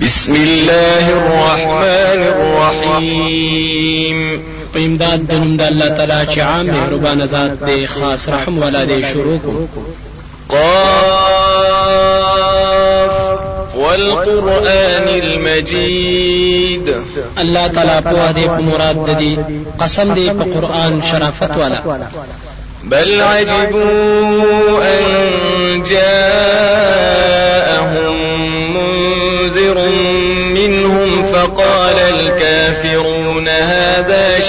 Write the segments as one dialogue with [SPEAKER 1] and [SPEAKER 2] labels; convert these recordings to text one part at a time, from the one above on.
[SPEAKER 1] بسم الله الرحمن الرحيم.
[SPEAKER 2] په امداد د نوم د الله تعالی چې عام مهربان ذات دی خاص رحم والا دی شروع کو
[SPEAKER 1] قاف والقرآن المجيد
[SPEAKER 2] الله تعالی په دې په مراد د دې قسم دی په قرآن شرافت والا.
[SPEAKER 1] بل عجبوا أن جاءهم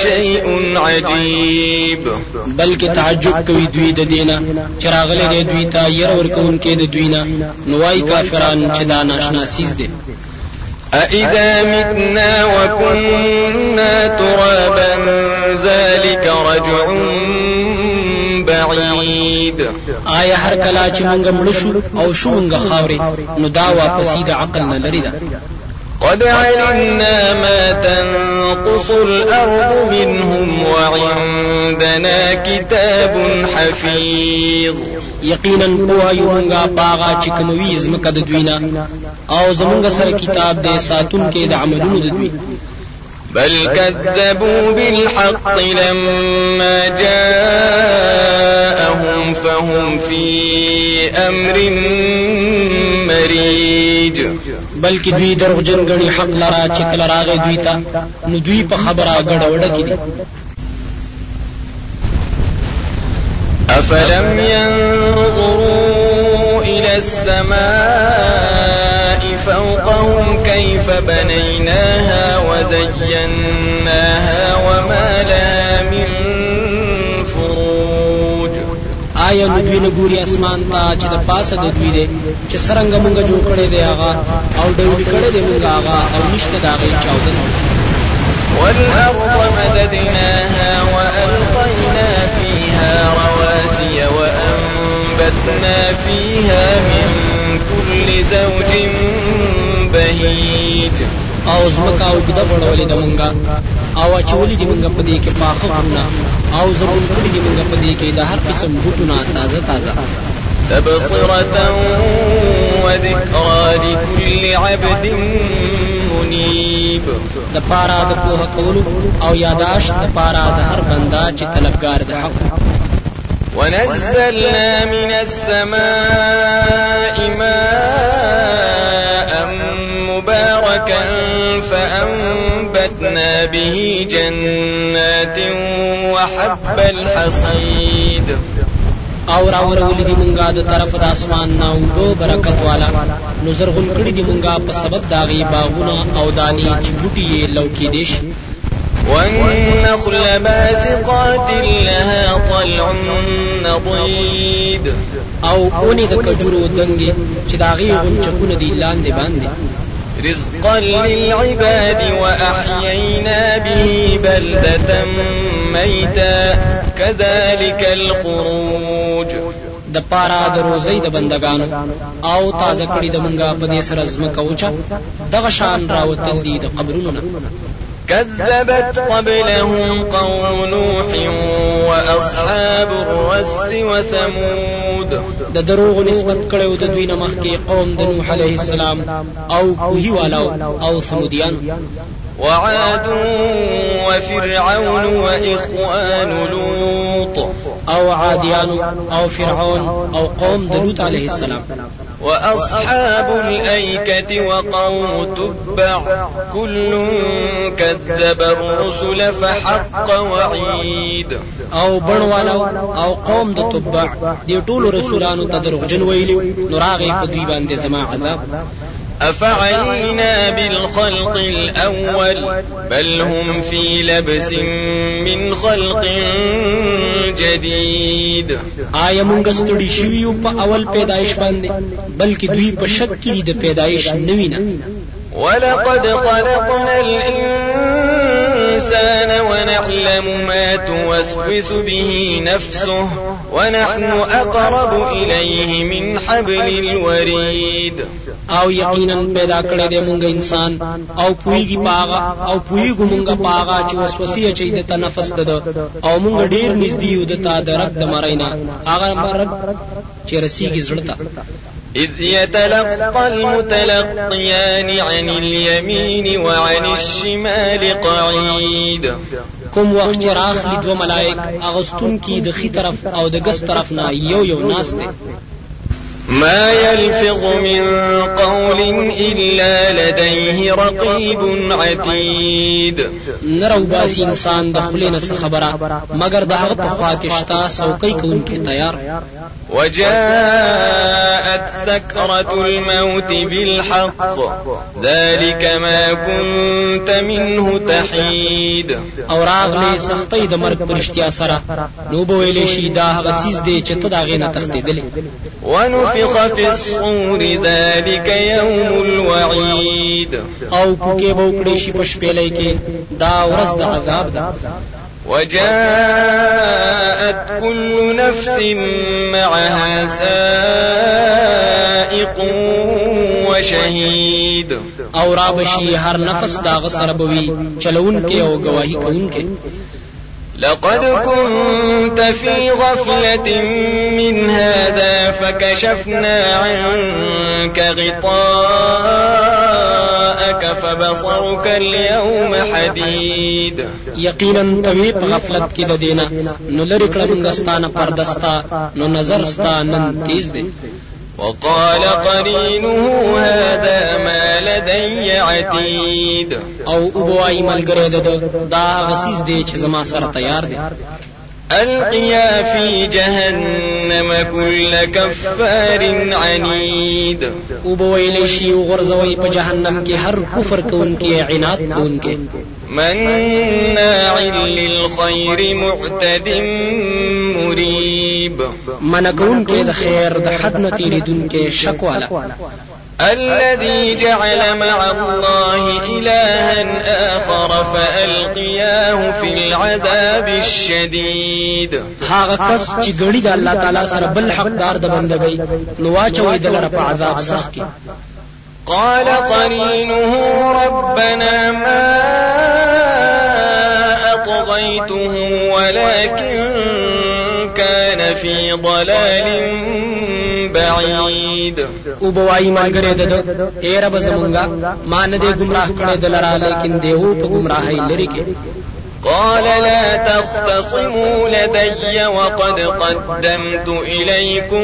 [SPEAKER 1] شيء عجيب.
[SPEAKER 2] بلکې تعجب کوي دوی د دینه چراغله دی دوی ته ير ورکون کې د دوی نه نوای کافران چې دا ناشنا سیز دي.
[SPEAKER 1] أإذا متنا وكنا ترابا ذلك رجع بعيد.
[SPEAKER 2] آیا هر کله چې مونږ مړ شو او شو مونږ خاوري نو دا واپسې د عقل نه لري ده
[SPEAKER 1] قد علمنا ما تنقص الأرض منهم وعندنا كتاب حفيظ
[SPEAKER 2] یقینا په یو مونږه باغا چې زمکه د دوینا. آو زمونږ سره کتاب دې ساتون کې د عملونو د دوی.
[SPEAKER 1] بل كذبوا بالحق لما جاءهم فهم في أمر مريج
[SPEAKER 2] بلکې دوی دروغجن غني حق لرا چې کله راغی دوی ته نو دوی په خبره غډ وډه کړي
[SPEAKER 1] أفلم ينظروا إلى السماء فوقهم كيف بنيناها وزيناها وما لها
[SPEAKER 2] آیا نو دوی نه ګوري اسمان ته چې د پاسه د دوی دی چې سرنګ مونږ جوړ کړی دی هغه او ډوډۍ کړی دی مونږ هغه او نشته دا غي چاودنه
[SPEAKER 1] والأرض مددناها وألقينا فيها رواسي وأنبتنا فيها من كل زوج بهيج.
[SPEAKER 2] او زمکا او ګډه وړولې د مونږه او اچولې د مونږه په دې کې پاخه أو زمون کړي د مونږه په دې کې هر قسم بوټونه تازه تازه
[SPEAKER 1] تبصرة وذكرى لكل عبد منيب
[SPEAKER 2] أو یاداش بندا حق
[SPEAKER 1] ونزلنا من السماء ماء مباركا فأنبتنا به جنات وحب الحصيد.
[SPEAKER 2] او راورولې دي مونږه د طرف د اسمان نه او برکت والا. نو زرغون کړي دي مونږه په سبب داغي باغونه او دانی چې بوټي یې لوکې دي شي.
[SPEAKER 1] والنخل باسقات لها طلع نضيد.
[SPEAKER 2] او اونې د کجورو دنګي چې داغي غنچکونه دي لاندې باندې
[SPEAKER 1] رزقا للعباد وأحيينا به بلدة ميتا. كذلك الخروج.
[SPEAKER 2] د پارا د روزي د بندگانو. او تازه کړي د منګه په دې سره زمکه اوچا دغه شان راوتل دي د قبرونو نه
[SPEAKER 1] كذبت قبلهم قوم نوح وأصحاب الرس وثمود.
[SPEAKER 2] د دروغ نسبت کړو د دوی نه مخکې قوم د نوح عليه السلام او کوهی والو او ثمودیان
[SPEAKER 1] وعاد وفرعون وإخوان لوط.
[SPEAKER 2] أو عادیان أو فرعون أو قوم د لوط عليه السلام.
[SPEAKER 1] وأصحاب الأيكة وقوم تبع. كل كذب الرسل فحق وعيد.
[SPEAKER 2] أو بڼوالو أو قوم د تبع. رسولانو ته دروغجن ویلي نو راغی په دوی باندې زما عذاب.
[SPEAKER 1] أفعينا بالخلق الأول بل هم في لبس من خلق جديد.
[SPEAKER 2] آیا مونږ ستړي شوي په اول پیدایش باندې بلکې دوی په شک کې د پیدایش نوی نه
[SPEAKER 1] ولقد خلقنا الإنسان ونعلم ما توسوس به نفسه. ونحن أقرب إليه من حبل الوريد.
[SPEAKER 2] او یقینا پیدا کړی دی مونږ انسان او پویږي پاغا. او پویګو مونږه پاغا چې وسوسه چي د تنفس ده او مونږ ډیر نږدې یو د تا درک د مرینا هغه مرګ چې رسیږي زړه
[SPEAKER 1] إذ يتلقى المتلقيان عن اليمين وعن الشمال قعيد
[SPEAKER 2] کوم وخت چې راخلی دوه ملائک اغستون کی د خي طرف او د ګس طرف نه یو یو ناس دي
[SPEAKER 1] ما يلفظ من قول إلا لديه رقيب عتيد.
[SPEAKER 2] نرو باسی انسان د خلینه خبره مگر د هغه په خوا کې شتا سوکۍ کوونکې تیار
[SPEAKER 1] وجاءت سكرة الموت بالحق. ذلك ما كنت منه تحيد.
[SPEAKER 2] او راغلی سختۍ د مرګ پرشتیا سره. نو به ویلې شي دا هغه سیز دی چې ته دا غینه تختیدلې
[SPEAKER 1] ونفخ في الصور ذلك يوم الوعيد
[SPEAKER 2] او پوکې به وکړې شي په شپېلې کې. دا ورځ د عذاب ده
[SPEAKER 1] وجاءت كل نفس معها سائق وشهيد.
[SPEAKER 2] أو را بشي هر نفس دا غسر بوي چلون کې أو گواہی کوون کې
[SPEAKER 1] لقد كنت في غفلة من هذا فكشفنا عنك غطاءك فبصرك اليوم حديد.
[SPEAKER 2] یقینا توی په غفلت کې د دینه نو لری پردستا نو نظر ستا نن تیز دی
[SPEAKER 1] وقال قرينه هذا ما لدي عتيد.
[SPEAKER 2] او ابوای ملګری د دا غسیز دی چې زما سره تیار دی
[SPEAKER 1] ألقيا في جهنم كل كفار عنيد.
[SPEAKER 2] وبویل شي وغرزوي په جهنم کې هر کفر کوونکی عناد کوونکی
[SPEAKER 1] مناع للخير معتد مريب.
[SPEAKER 2] من کوونکی د خیر د حد نه تیریدونکی شک والا
[SPEAKER 1] الذي جعل مع الله إلها آخر فألقياه في العذاب الشديد.
[SPEAKER 2] هغه کس چې ګړي د الله تعالی سره بل حقدار د بندګۍ نو واچوي دلته په عذاب سخت کې
[SPEAKER 1] قال قرينه ربنا ما أطغيته ولكن كان في ضلال بعید.
[SPEAKER 2] او بوای ملګری د اے رب زمونږه ما نه دې گمراه کړې دلرا لیکن دیو په گمراهی لري کې
[SPEAKER 1] قال لا تختصموا لدي وقد قدمت إليكم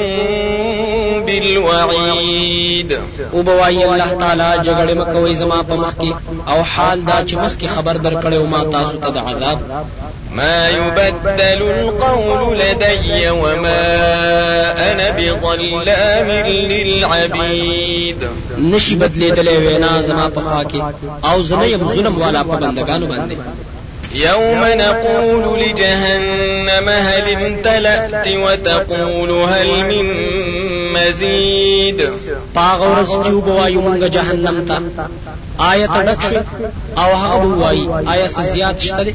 [SPEAKER 1] بالوعيد.
[SPEAKER 2] او بوای الله تعالی جګړه مکوې زما په مخ کې او حال دا چې مخ کې خبر درکړې او ما تاسو ته د عذاب
[SPEAKER 1] ما يبدل القول لدي وما أنا بظلام للعبيد.
[SPEAKER 2] نشي بدلیدلې وینا زما په خوا کې أو زنه يم ظلم والا په بندگانو باندې
[SPEAKER 1] يوم نقول لجهنم هل امتلأت وتقول هل من مزيد.
[SPEAKER 2] پاغ ورځ چې وایو مونږ جهنم ته آیت ډک شو أو هغه وایي آیا څه زیات شته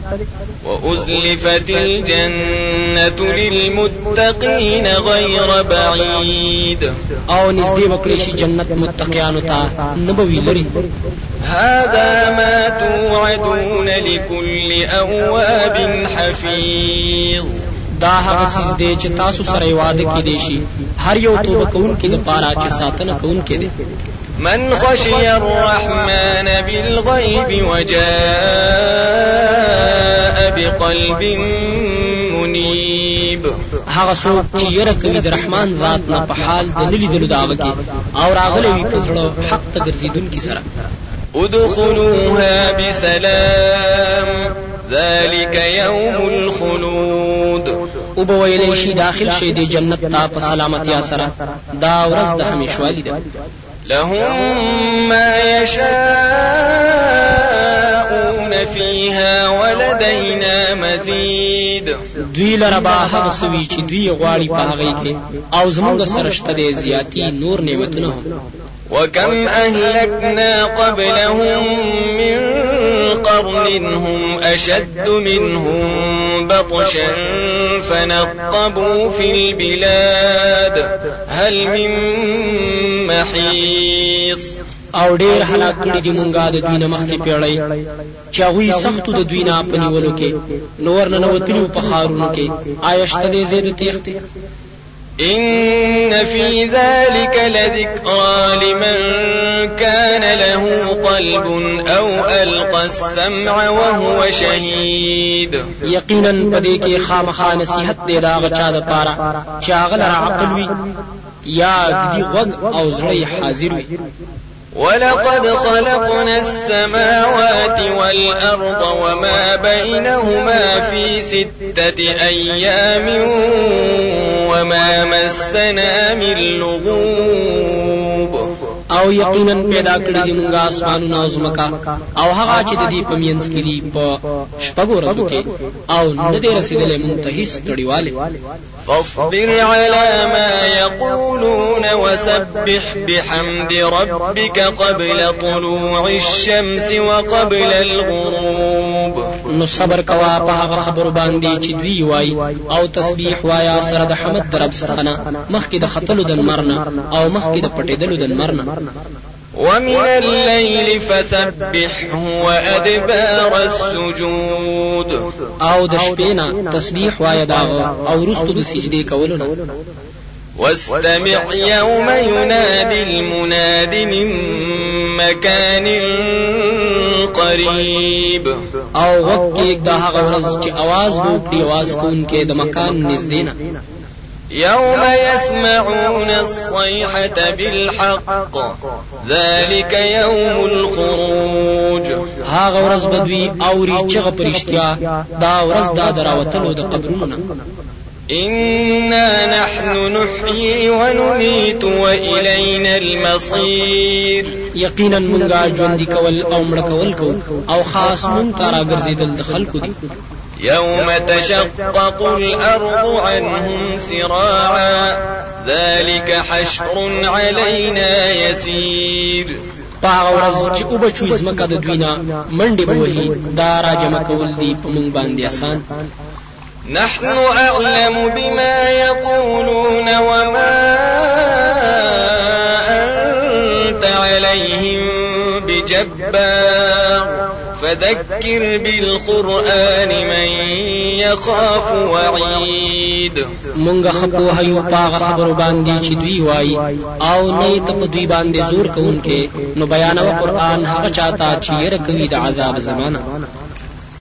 [SPEAKER 1] وأزلفت الجنة للمتقين غير بعيد.
[SPEAKER 2] أو نږدې وکړي شي جنت متقیانو ته نبوي لري.
[SPEAKER 1] هذا ما توعدون لكل أواب حفيظ.
[SPEAKER 2] دا هغه سیز دی چې تاسو سره واده کې دی شي. هر یو توبه کوونکی د پاره چې ساتنه کوونکی دی.
[SPEAKER 1] من خشي الرحمن بالغيب وجاء بقلب منيب
[SPEAKER 2] هغه څوک چې یره کوي د رحمان ذات نه په حال د نلیدلو داوه کې او راغلی وي په زړه حق ته ګرځیدونکي سره.
[SPEAKER 1] ادخلوها بسلام. ذلك يوم
[SPEAKER 2] او به ویلې شي داخل شي د جنت ته په سلامتیا سره دا ورځ د همیشوالي ده.
[SPEAKER 1] لهم ما يشاءون فيها ولدينا مزيد.
[SPEAKER 2] دوی لره به هغه سوي چې دوی غواړي په هغه کې. او زمونږ سره شته د زیاتی نور نعمتونه هم.
[SPEAKER 1] وكم أهلكنا قبلهم من قرن هم أشد منهم بطشا فنقبوا في البلاد. هل من محيص؟
[SPEAKER 2] او ډیر هلاک کړي دي مونږه د دوی نه مخکې پیړۍ. چې هغوی سختو د دوی نه په نیولو کې نور نه وتلو په خارونو کې. آیا شته دې زید تیختې
[SPEAKER 1] إن في ذلك لذكرى لمن كان له قلب أو ألقى السمع وهو شهيد.
[SPEAKER 2] يقينا پدې کې خامخا نصيحت دې دا غچا د پاره چې هغه عقل وي یا ګدي غوږ أو زړه حاضر وي
[SPEAKER 1] ولقد خلقنا السماوات والأرض وما بينهما في ستة أيام وما مسنا من لغوب.
[SPEAKER 2] او یقینا پیدا کړی دی موږ اسمانونه او زمکا او هغه چې د دې په مینس کې دی په شپږو ورځو کې. او نه دی رسیدلې موږ ته هیڅ تړیواله
[SPEAKER 1] فاصبر على ما يقولون وسبح بحمد ربك قبل طلوع الشمس وقبل الغروب.
[SPEAKER 2] نو صبر کوا په هغه خبرو باندې چې دوی وای او تسبیح وایا سره د حمد درب ستنه. مخکې د خطلو د مرنه او مخکې د پټېدلو د مرنه
[SPEAKER 1] ومن الليل فسبحه وأدبار السجود
[SPEAKER 2] او د شپې تسبیح وای دا او رستو د سجدې کولو
[SPEAKER 1] واستمع يوم ينادي المناد من مكان قریب
[SPEAKER 2] او وقت د هغه ورځ چې आवाज وکړي आवाज کوونکې د مکان نږدې نه
[SPEAKER 1] يوم يسمعون الصيحة بالحق. ذلك يوم الخروج.
[SPEAKER 2] هاغه ورځ بدوي اوري چغه پرشتیا دا ورځ دا دراوتلو د قبرونو
[SPEAKER 1] إنا نحن نحيي ونميت وإلينا المصير.
[SPEAKER 2] يقينا منغا ژوندۍ کول او مړ کول کو او خاص مون تارا ګرځیدل د خلکو دي
[SPEAKER 1] يوم تشقق الأرض عنهم سراعا. ذلك حشر علينا يسير.
[SPEAKER 2] پاغه ورځ چې أو بچو زمکه د دوینا منډه بوهي دا را جمع کول دی په مونږ باندې آسان.
[SPEAKER 1] نحن أعلم بما يقولون وما أنت عليهم بجبار. فذكر بالقرآن من يخاف وعيد.
[SPEAKER 2] مونږ خپو هيو پاغه خبرو باندې چې دوی وای او نه ته په دوی باندې زور کوونکې نو بیان او قرآن هغه چاته چې ير کوي د عذاب زمانہ